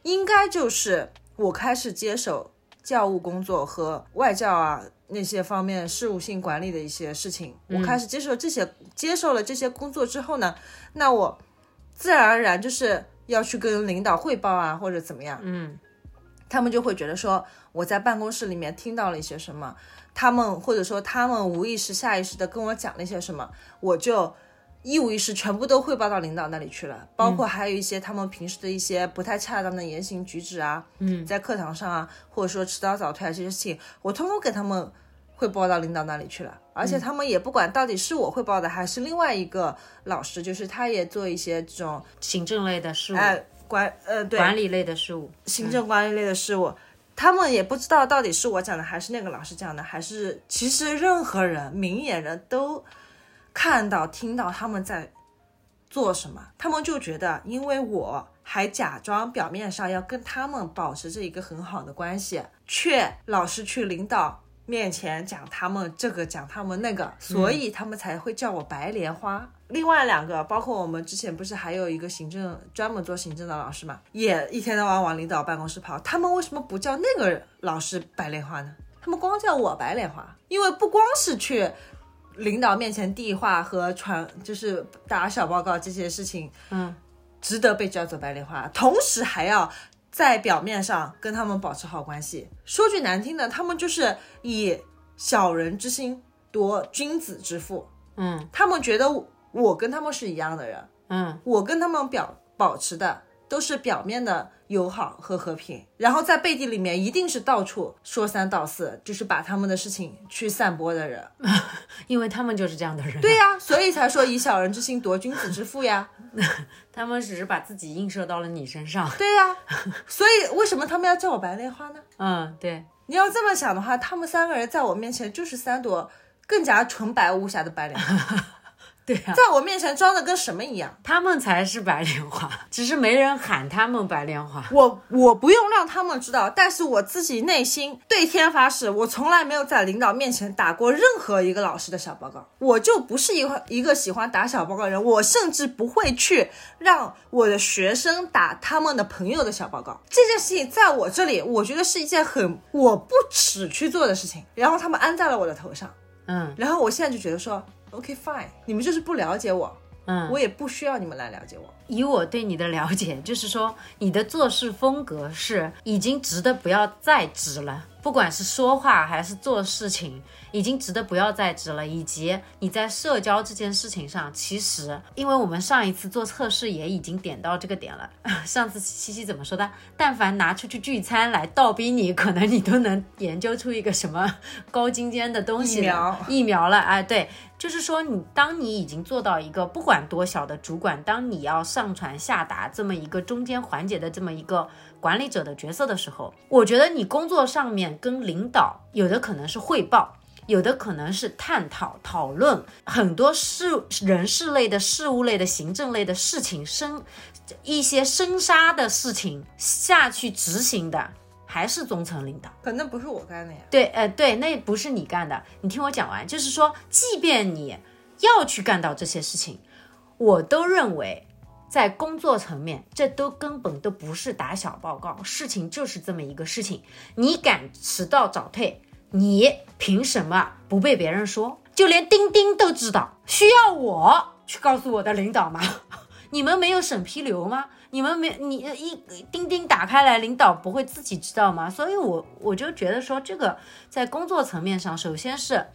应该就是我开始接手教务工作和外教啊那些方面事务性管理的一些事情，我开始接受这些接受了这些工作之后呢，那我自然而然就是要去跟领导汇报啊或者怎么样，嗯。他们就会觉得说我在办公室里面听到了一些什么，他们或者说他们无意识、下意识的跟我讲了一些什么，我就一五一十全部都汇报到领导那里去了，包括还有一些他们平时的一些不太恰当的言行举止啊，嗯。在课堂上啊，或者说迟到早退啊这些事情，我通通给他们汇报到领导那里去了，而且他们也不管到底是我汇报的还是另外一个老师，就是他也做一些这种行政类的事务，哎管呃对。管理类的事务。行政管理类的事务，他们也不知道到底是我讲的还是那个老师讲的，还是其实任何人明眼人都看到听到他们在做什么，他们就觉得因为我还假装表面上要跟他们保持着一个很好的关系，却老是去领导。面前讲他们这个讲他们那个，所以他们才会叫我白莲花。另外两个，包括我们之前不是还有一个行政专门做行政的老师嘛，也一天到晚往领导办公室跑。他们为什么不叫那个老师白莲花呢？他们光叫我白莲花，因为不光是去领导面前递话和传，就是打小报告这些事情，嗯，值得被叫做白莲花，同时还要在表面上跟他们保持好关系。说句难听的，他们就是以小人之心夺君子之腹。嗯。他们觉得我跟他们是一样的人，嗯。我跟他们表保持的都是表面的友好和和平，然后在背地里面一定是到处说三道四，就是把他们的事情去散播的人。<laughs> 因为他们就是这样的人。对呀、所以才说以小人之心夺君子之腹呀。<laughs> 他们只是把自己映射到了你身上。对呀、所以为什么他们要叫我白莲花呢？嗯，对，你要这么想的话，他们三个人在我面前就是三朵更加纯白无瑕的白莲花，<laughs> 对啊，在我面前装的跟什么一样。他们才是白莲花，只是没人喊他们白莲花。我我不用让他们知道，但是我自己内心对天发誓，我从来没有在领导面前打过任何一个老师的小报告，我就不是一个一个喜欢打小报告的人，我甚至不会去让我的学生打他们的朋友的小报告。这件事情在我这里，我觉得是一件很我不耻去做的事情，然后他们安在了我的头上，嗯然后我现在就觉得说，OK fine，你们就是不了解我，嗯，我也不需要你们来了解我。以我对你的了解，就是说你的做事风格是已经直的不要再直了，不管是说话还是做事情。已经值得不要再值了，以及你在社交这件事情上，其实因为我们上一次做测试也已经点到这个点了。<laughs> 上次西西怎么说的？但凡拿出去聚餐来倒逼你，可能你都能研究出一个什么高精尖的东西疫苗疫苗了。哎，对，就是说你当你已经做到一个不管多小的主管，当你要上传下达这么一个中间环节的这么一个管理者的角色的时候，我觉得你工作上面跟领导有的可能是汇报。有的可能是探讨、讨论很多事、人事类的事务类的、行政类的事情，生一些生杀的事情下去执行的，还是中层领导。可那不是我干的呀。对，呃，对，那不是你干的。你听我讲完，就是说，即便你要去干到这些事情，我都认为，在工作层面，这都根本都不是打小报告，事情就是这么一个事情。你敢迟到早退？你凭什么不被别人说？就连钉钉都知道，需要我去告诉我的领导吗？<laughs> 你们没有审批流吗？你们没你一钉钉打开来，领导不会自己知道吗？所以，我我就觉得说，这个在工作层面上，首先是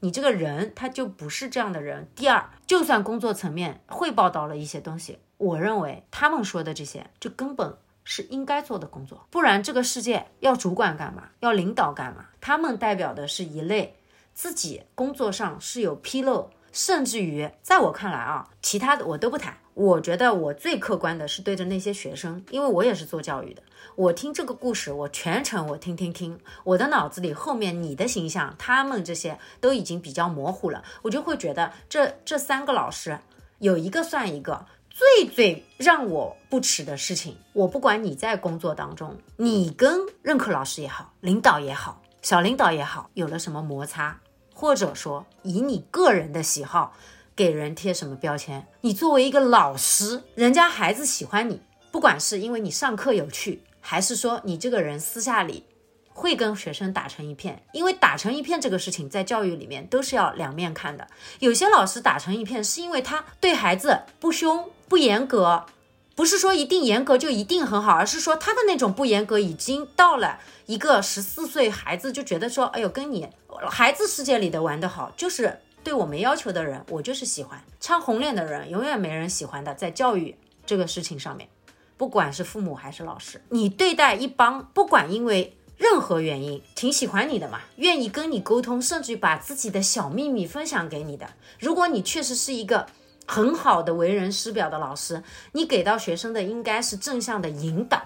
你这个人他就不是这样的人。第二，就算工作层面汇报到了一些东西，我认为他们说的这些，就根本。是应该做的工作，不然这个世界要主管干嘛？要领导干嘛？他们代表的是一类自己工作上是有纰漏，甚至于在我看来啊，其他的我都不谈。我觉得我最客观的是对着那些学生，因为我也是做教育的。我听这个故事，我全程我听听听，我的脑子里后面你的形象，他们这些都已经比较模糊了，我就会觉得这这三个老师有一个算一个。最最让我不耻的事情，我不管你在工作当中，你跟任课老师也好，领导也好，小领导也好，有了什么摩擦，或者说以你个人的喜好给人贴什么标签，你作为一个老师，人家孩子喜欢你，不管是因为你上课有趣，还是说你这个人私下里。会跟学生打成一片，因为打成一片这个事情在教育里面都是要两面看的。有些老师打成一片，是因为他对孩子不凶不严格，不是说一定严格就一定很好，而是说他的那种不严格已经到了一个十四岁孩子就觉得说，哎呦，跟你孩子世界里的玩得好，就是对我没要求的人，我就是喜欢唱红脸的人，永远没人喜欢的。在教育这个事情上面，不管是父母还是老师，你对待一帮不管因为。任何原因挺喜欢你的嘛，愿意跟你沟通，甚至于把自己的小秘密分享给你的。如果你确实是一个很好的为人师表的老师，你给到学生的应该是正向的引导，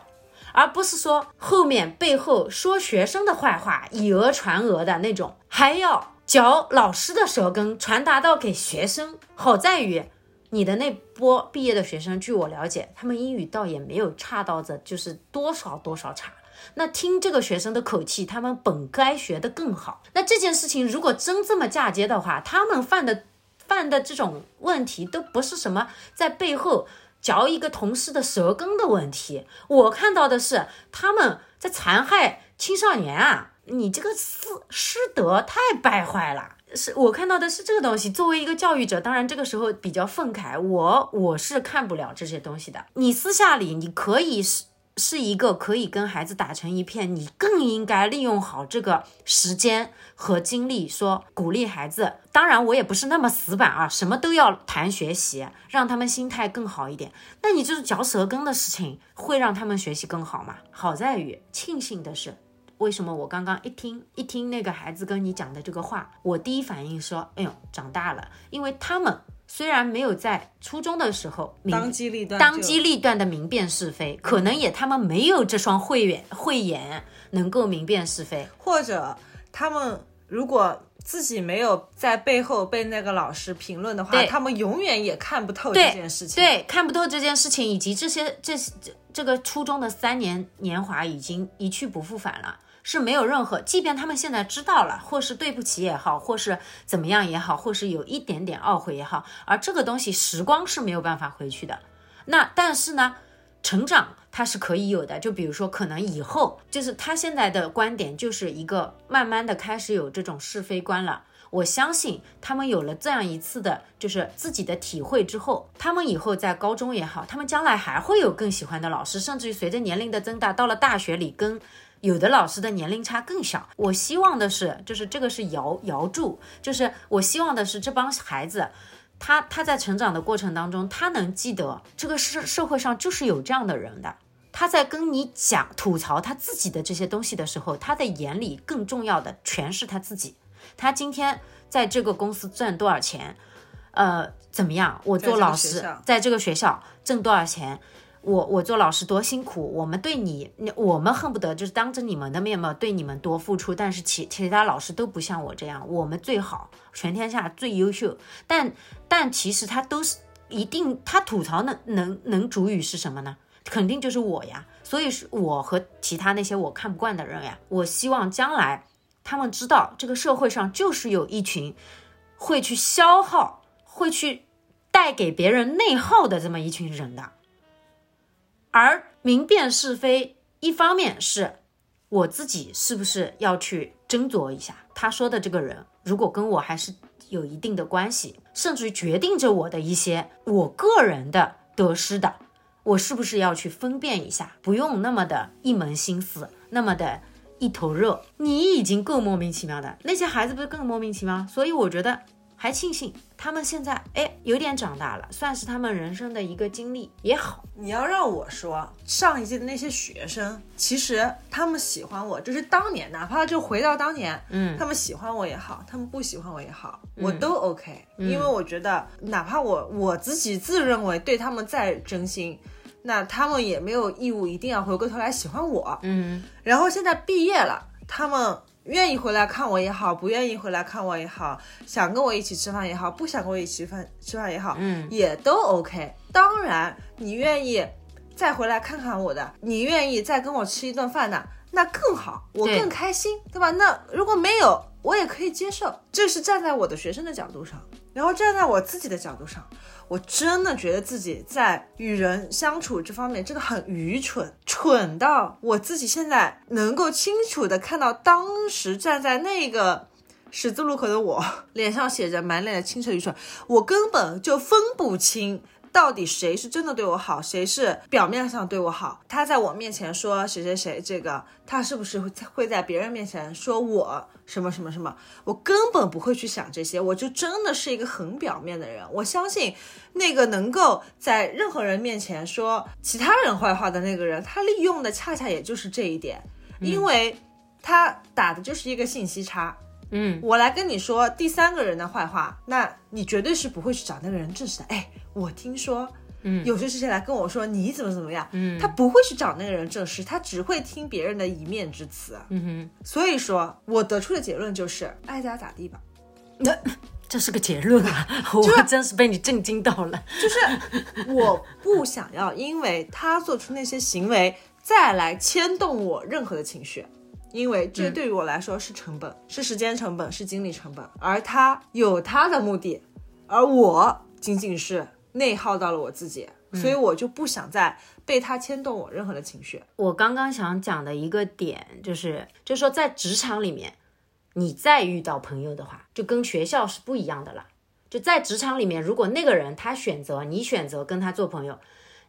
而不是说后面背后说学生的坏话，以讹传讹的那种，还要嚼老师的舌根传达到给学生。好在于你的那波毕业的学生，据我了解，他们英语倒也没有差到这，就是多少多少差。那听这个学生的口气，他们本该学得更好。那这件事情如果真这么嫁接的话，他们犯的犯的这种问题都不是什么在背后嚼一个同事的舌根的问题。我看到的是他们在残害青少年啊！你这个师师德太败坏了。是我看到的是这个东西。作为一个教育者，当然这个时候比较愤慨，我我是看不了这些东西的。你私下里你可以是。是一个可以跟孩子打成一片，你更应该利用好这个时间和精力，说鼓励孩子。当然，我也不是那么死板啊，什么都要谈学习，让他们心态更好一点。那你就是嚼舌根的事情，会让他们学习更好吗？好在于庆幸的是，为什么我刚刚一听一听那个孩子跟你讲的这个话，我第一反应说，哎呦，长大了，因为他们。虽然没有在初中的时候当机立断当机立断的明辨是非，可能也他们没有这双慧眼慧眼能够明辨是非，或者他们如果自己没有在背后被那个老师评论的话，他们永远也看不透这件事情。对，看不透这件事情，以及这些这这这个初中的三年年华已经一去不复返了。是没有任何，即便他们现在知道了，或是对不起也好，或是怎么样也好，或是有一点点懊悔也好，而这个东西时光是没有办法回去的。那但是呢，成长它是可以有的。就比如说，可能以后就是他现在的观点就是一个慢慢的开始有这种是非观了。我相信他们有了这样一次的，就是自己的体会之后，他们以后在高中也好，他们将来还会有更喜欢的老师，甚至于随着年龄的增大，到了大学里跟有的老师的年龄差更小。我希望的是，就是这个是摇摇柱，就是我希望的是这帮孩子，他他在成长的过程当中，他能记得这个社社会上就是有这样的人的。他在跟你讲吐槽他自己的这些东西的时候，他的眼里更重要的全是他自己。他今天在这个公司赚多少钱？呃，怎么样？我做老师，在这个学校挣多少钱？我我做老师多辛苦？我们对你，我们恨不得就是当着你们的面嘛，对你们多付出。但是其其他老师都不像我这样，我们最好，全天下最优秀。但但其实他都是一定，他吐槽能能能主语是什么呢？肯定就是我呀。所以是我和其他那些我看不惯的人呀。我希望将来。他们知道这个社会上就是有一群会去消耗、会去带给别人内耗的这么一群人的，而明辨是非，一方面是我自己是不是要去斟酌一下，他说的这个人如果跟我还是有一定的关系，甚至于决定着我的一些我个人的得失的，我是不是要去分辨一下，不用那么的一门心思，那么的。一头热，你已经够莫名其妙的，那些孩子不是更莫名其妙？所以我觉得还庆幸他们现在哎有点长大了，算是他们人生的一个经历也好。你要让我说，上一届的那些学生，其实他们喜欢我，就是当年，哪怕就回到当年，嗯，他们喜欢我也好，他们不喜欢我也好，我都 OK，因为我觉得哪怕我我自己自认为对他们再真心。那他们也没有义务一定要回过头来喜欢我，嗯。然后现在毕业了，他们愿意回来看我也好，不愿意回来看我也好，想跟我一起吃饭也好，不想跟我一起吃饭吃饭也好，嗯，也都 OK。当然，你愿意再回来看看我的，你愿意再跟我吃一顿饭的，那更好，我更开心，对吧？那如果没有，我也可以接受。这是站在我的学生的角度上，然后站在我自己的角度上。我真的觉得自己在与人相处这方面真的很愚蠢，蠢到我自己现在能够清楚的看到当时站在那个十字路口的我，<laughs> 脸上写着满脸的清澈愚蠢，我根本就分不清。到底谁是真的对我好，谁是表面上对我好？他在我面前说谁谁谁，这个他是不是会会在别人面前说我什么什么什么？我根本不会去想这些，我就真的是一个很表面的人。我相信那个能够在任何人面前说其他人坏话的那个人，他利用的恰恰也就是这一点，因为他打的就是一个信息差。嗯，我来跟你说第三个人的坏话，那你绝对是不会去找那个人证实的。哎。我听说，嗯，有些事情来跟我说你怎么怎么样，嗯，他不会去找那个人证实，他只会听别人的一面之词，嗯哼。所以说我得出的结论就是爱咋咋地吧。那 <laughs> 这是个结论啊，我真是被你震惊到了。就是我不想要因为他做出那些行为再来牵动我任何的情绪，因为这对于我来说是成本，是时间成本，是精力成本，而他有他的目的，而我仅仅是。内耗到了我自己，所以我就不想再被他牵动我任何的情绪。我刚刚想讲的一个点就是，就是说在职场里面，你再遇到朋友的话，就跟学校是不一样的了。就在职场里面，如果那个人他选择你选择跟他做朋友，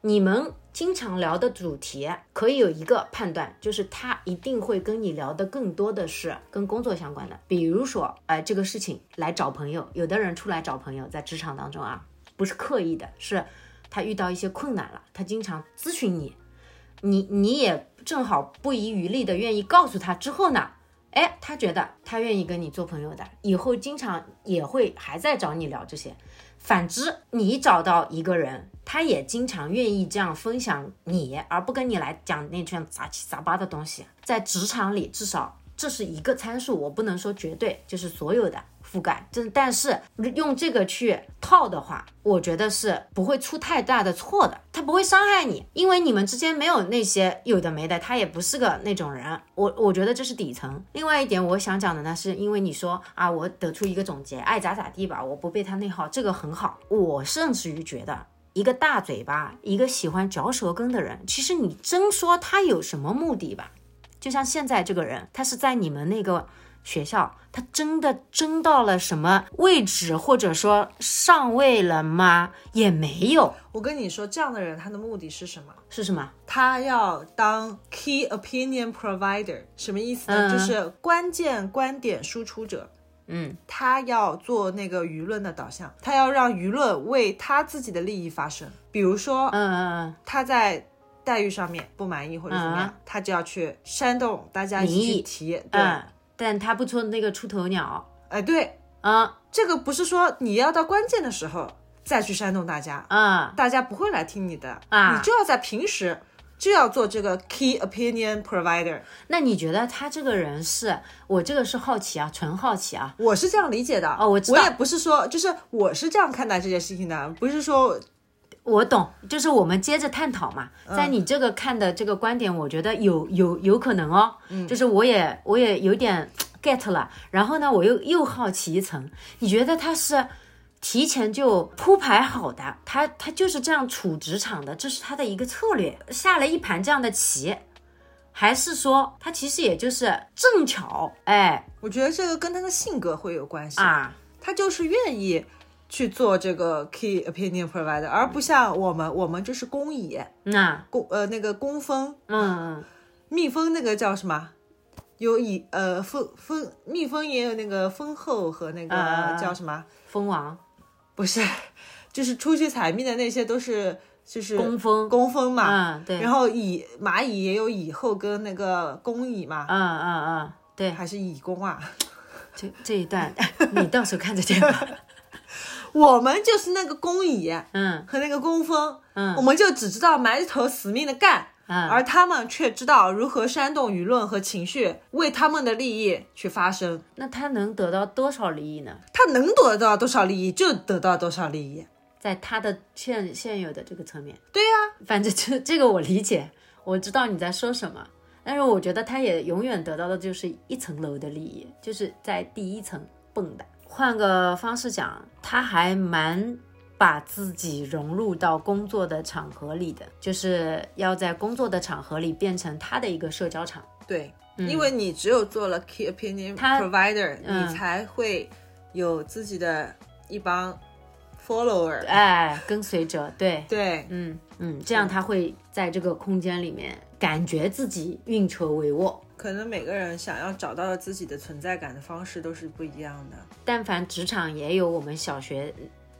你们经常聊的主题可以有一个判断，就是他一定会跟你聊的更多的是跟工作相关的，比如说，哎，这个事情来找朋友，有的人出来找朋友，在职场当中啊。不是刻意的，是他遇到一些困难了，他经常咨询你，你你也正好不遗余力的愿意告诉他之后呢，哎，他觉得他愿意跟你做朋友的，以后经常也会还在找你聊这些。反之，你找到一个人，他也经常愿意这样分享你，而不跟你来讲那圈杂七杂八的东西，在职场里至少这是一个参数，我不能说绝对就是所有的。覆盖，这但是用这个去套的话，我觉得是不会出太大的错的，他不会伤害你，因为你们之间没有那些有的没的，他也不是个那种人，我我觉得这是底层。另外一点我想讲的呢，是因为你说啊，我得出一个总结，爱咋咋地吧，我不被他内耗，这个很好。我甚至于觉得一个大嘴巴，一个喜欢嚼舌根的人，其实你真说他有什么目的吧？就像现在这个人，他是在你们那个学校，他真的争到了什么位置，或者说上位了吗？也没有，我跟你说，这样的人他的目的是什么？是什么？他要当 key opinion provider，什么意思呢？嗯就是关键观点输出者。嗯他要做那个舆论的导向，他要让舆论为他自己的利益发声。比如说，嗯嗯他在待遇上面不满意或者怎么样，他就要去煽动大家一起提。对，但他不做那个出头鸟。哎，对，啊这个不是说你要到关键的时候再去煽动大家，啊大家不会来听你的啊。你就要在平时就要做这个 key opinion provider。那你觉得他这个人是我这个是好奇啊，纯好奇啊。我是这样理解的。哦我知道。也不是说，就是我是这样看待这件事情的，不是说我懂，就是我们接着探讨嘛。嗯在你这个看的这个观点，我觉得有有有可能哦。嗯就是我也我也有点 get 了。然后呢，我又又好奇一层，你觉得他是提前就铺排好的，他他就是这样处职场的，这是他的一个策略，下了一盘这样的棋，还是说他其实也就是正巧，哎我觉得这个跟他的性格会有关系。啊，他就是愿意去做这个 key opinion provider，而不像我们，我们这是工蚁那工呃那个工蜂嗯蜜蜂那个叫什么？有蚁呃蜂蜂蜜蜂也有那个蜂后和那个啊叫什么？蜂王不是，就是出去采蜜的那些都是就是工蜂工蜂嘛。嗯对，然后蚁蚂蚁也有蚁后跟那个工蚁嘛，嗯嗯嗯对，还是蚁工啊？这这一段你到时候看着点吧。<laughs> 我们就是那个工蚁嗯和那个工蜂，嗯我们就只知道埋头死命的干，嗯，而他们却知道如何煽动舆论和情绪，为他们的利益去发声。那他能得到多少利益呢？他能得到多少利益就得到多少利益。在他的现现有的这个层面，对呀、反正就这个我理解，我知道你在说什么，但是我觉得他也永远得到的就是一层楼的利益，就是在第一层蹦的。换个方式讲，他还蛮把自己融入到工作的场合里的，就是要在工作的场合里变成他的一个社交场。对，因为你只有做了 key opinion provider，、嗯你才会有自己的一帮 follower。哎，跟随者，对，对，嗯嗯，这样他会在这个空间里面感觉自己运筹帷幄。可能每个人想要找到自己的存在感的方式都是不一样的。但凡职场也有我们小学、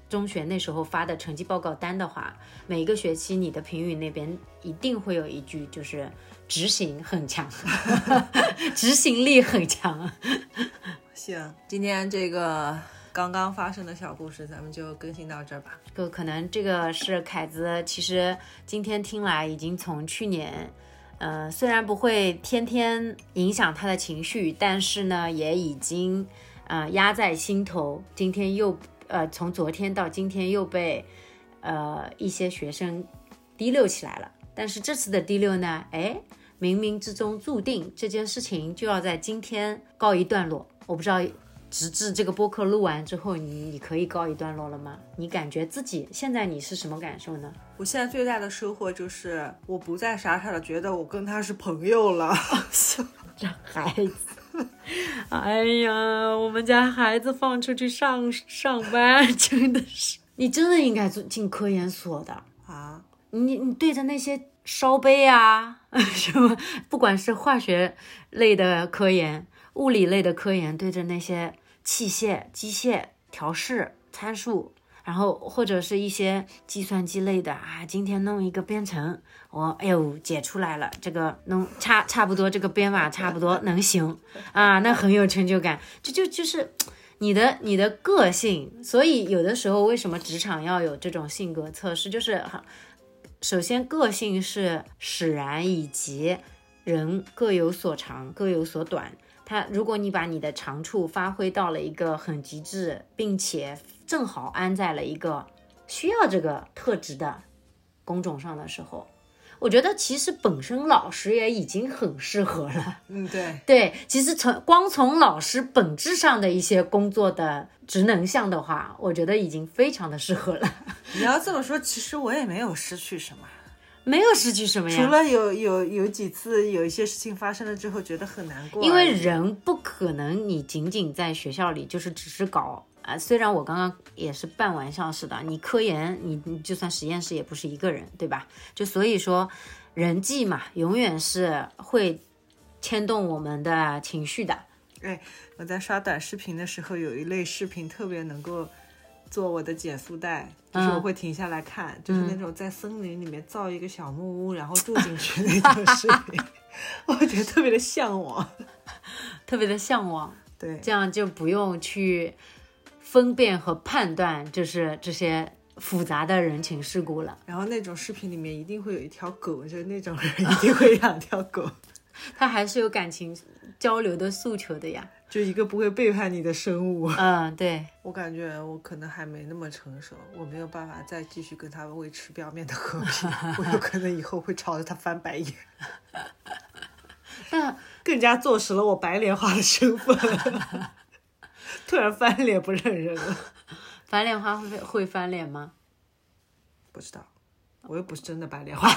中学那时候发的成绩报告单的话，每一个学期你的评语那边一定会有一句，就是执行很强，<laughs> 执行力很强。行，今天这个刚刚发生的小故事，咱们就更新到这儿吧。就可能这个是凯子，其实今天听来已经从去年。呃，虽然不会天天影响他的情绪，但是呢，也已经呃压在心头。今天又呃，从昨天到今天又被呃一些学生提溜起来了。但是这次的提溜呢，哎，冥冥之中注定这件事情就要在今天告一段落。我不知道，直至这个播客录完之后，你你可以告一段落了吗？你感觉自己现在你是什么感受呢？我现在最大的收获就是，我不再傻傻的觉得我跟他是朋友了。<laughs> 这孩子，哎呀，我们家孩子放出去上上班，真的是，你真的应该进进科研所的。啊，你你对着那些烧杯啊，<laughs> 什么，不管是化学类的科研、物理类的科研，对着那些器械、机械调试参数，然后或者是一些计算机类的啊，今天弄一个编程，我哎呦解出来了，这个弄差差不多，这个编码差不多能行啊，那很有成就感，这就就是。你的你的个性，所以有的时候为什么职场要有这种性格测试，就是哈首先，个性是使然，以及人各有所长，各有所短。他，如果你把你的长处发挥到了一个很极致，并且正好安在了一个需要这个特质的工种上的时候，我觉得其实本身老师也已经很适合了。嗯，对，对，其实从光从老师本质上的一些工作的职能项的话，我觉得已经非常的适合了，你要这么说，其实我也没有失去什么，没有失去什么呀。除了有有有几次有一些事情发生了之后觉得很难过，因为人不可能你仅仅在学校里就是只是搞啊、虽然我刚刚也是半玩笑似的，你科研你你就算实验室也不是一个人，对吧？就所以说人际嘛，永远是会牵动我们的情绪的。哎，我在刷短视频的时候，有一类视频特别能够做我的减速带，就是我会停下来看，就是那种在森林里面造一个小木屋，然后住进去那种 <laughs> 视频，我觉得特别的向往。<laughs> 特别的向往，对，这样就不用去分辨和判断，就是这些复杂的人情世故了。然后那种视频里面一定会有一条狗，就是那种人一定会养条狗，<laughs> 他还是有感情交流的诉求的呀。就一个不会背叛你的生物。嗯，对，<laughs> 我感觉我可能还没那么成熟，我没有办法再继续跟他维持表面的和平，<laughs> 我有可能以后会朝着他翻白眼。那 <laughs> 更加坐实了我白莲花的身份。突然翻脸不认人了，翻脸花会会翻脸吗？不知道，我又不是真的白莲花。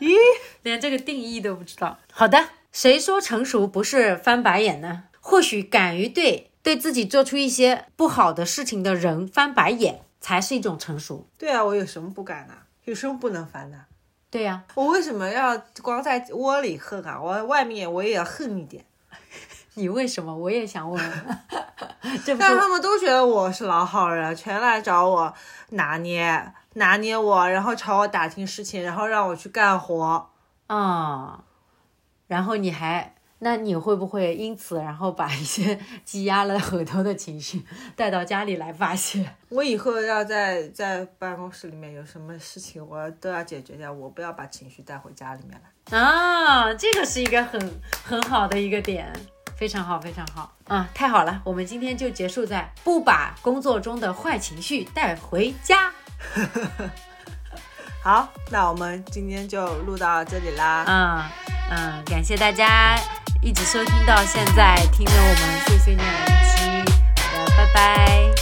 咦，连这个定义都不知道。好的，谁说成熟不是翻白眼呢？或许敢于对对自己做出一些不好的事情的人翻白眼，才是一种成熟。对啊，我有什么不敢的？有什么不能翻的？对呀、我为什么要光在窝里恨啊？我外面我也要恨一点。<laughs> 你为什么？我也想问。<laughs> 但他们都觉得我是老好人，全来找我拿捏拿捏我，然后朝我打听事情，然后让我去干活。啊、然后你还，那你会不会因此然后把一些积压了很多的情绪带到家里来发泄？我以后要在在办公室里面有什么事情，我都要解决掉，我不要把情绪带回家里面来。啊，这个是一个很很好的一个点，非常好，非常好啊，太好了！我们今天就结束在不把工作中的坏情绪带回家 <laughs> 好，那我们今天就录到这里啦。嗯嗯，感谢大家一直收听到现在，听了我们碎碎念一期，好的，拜拜。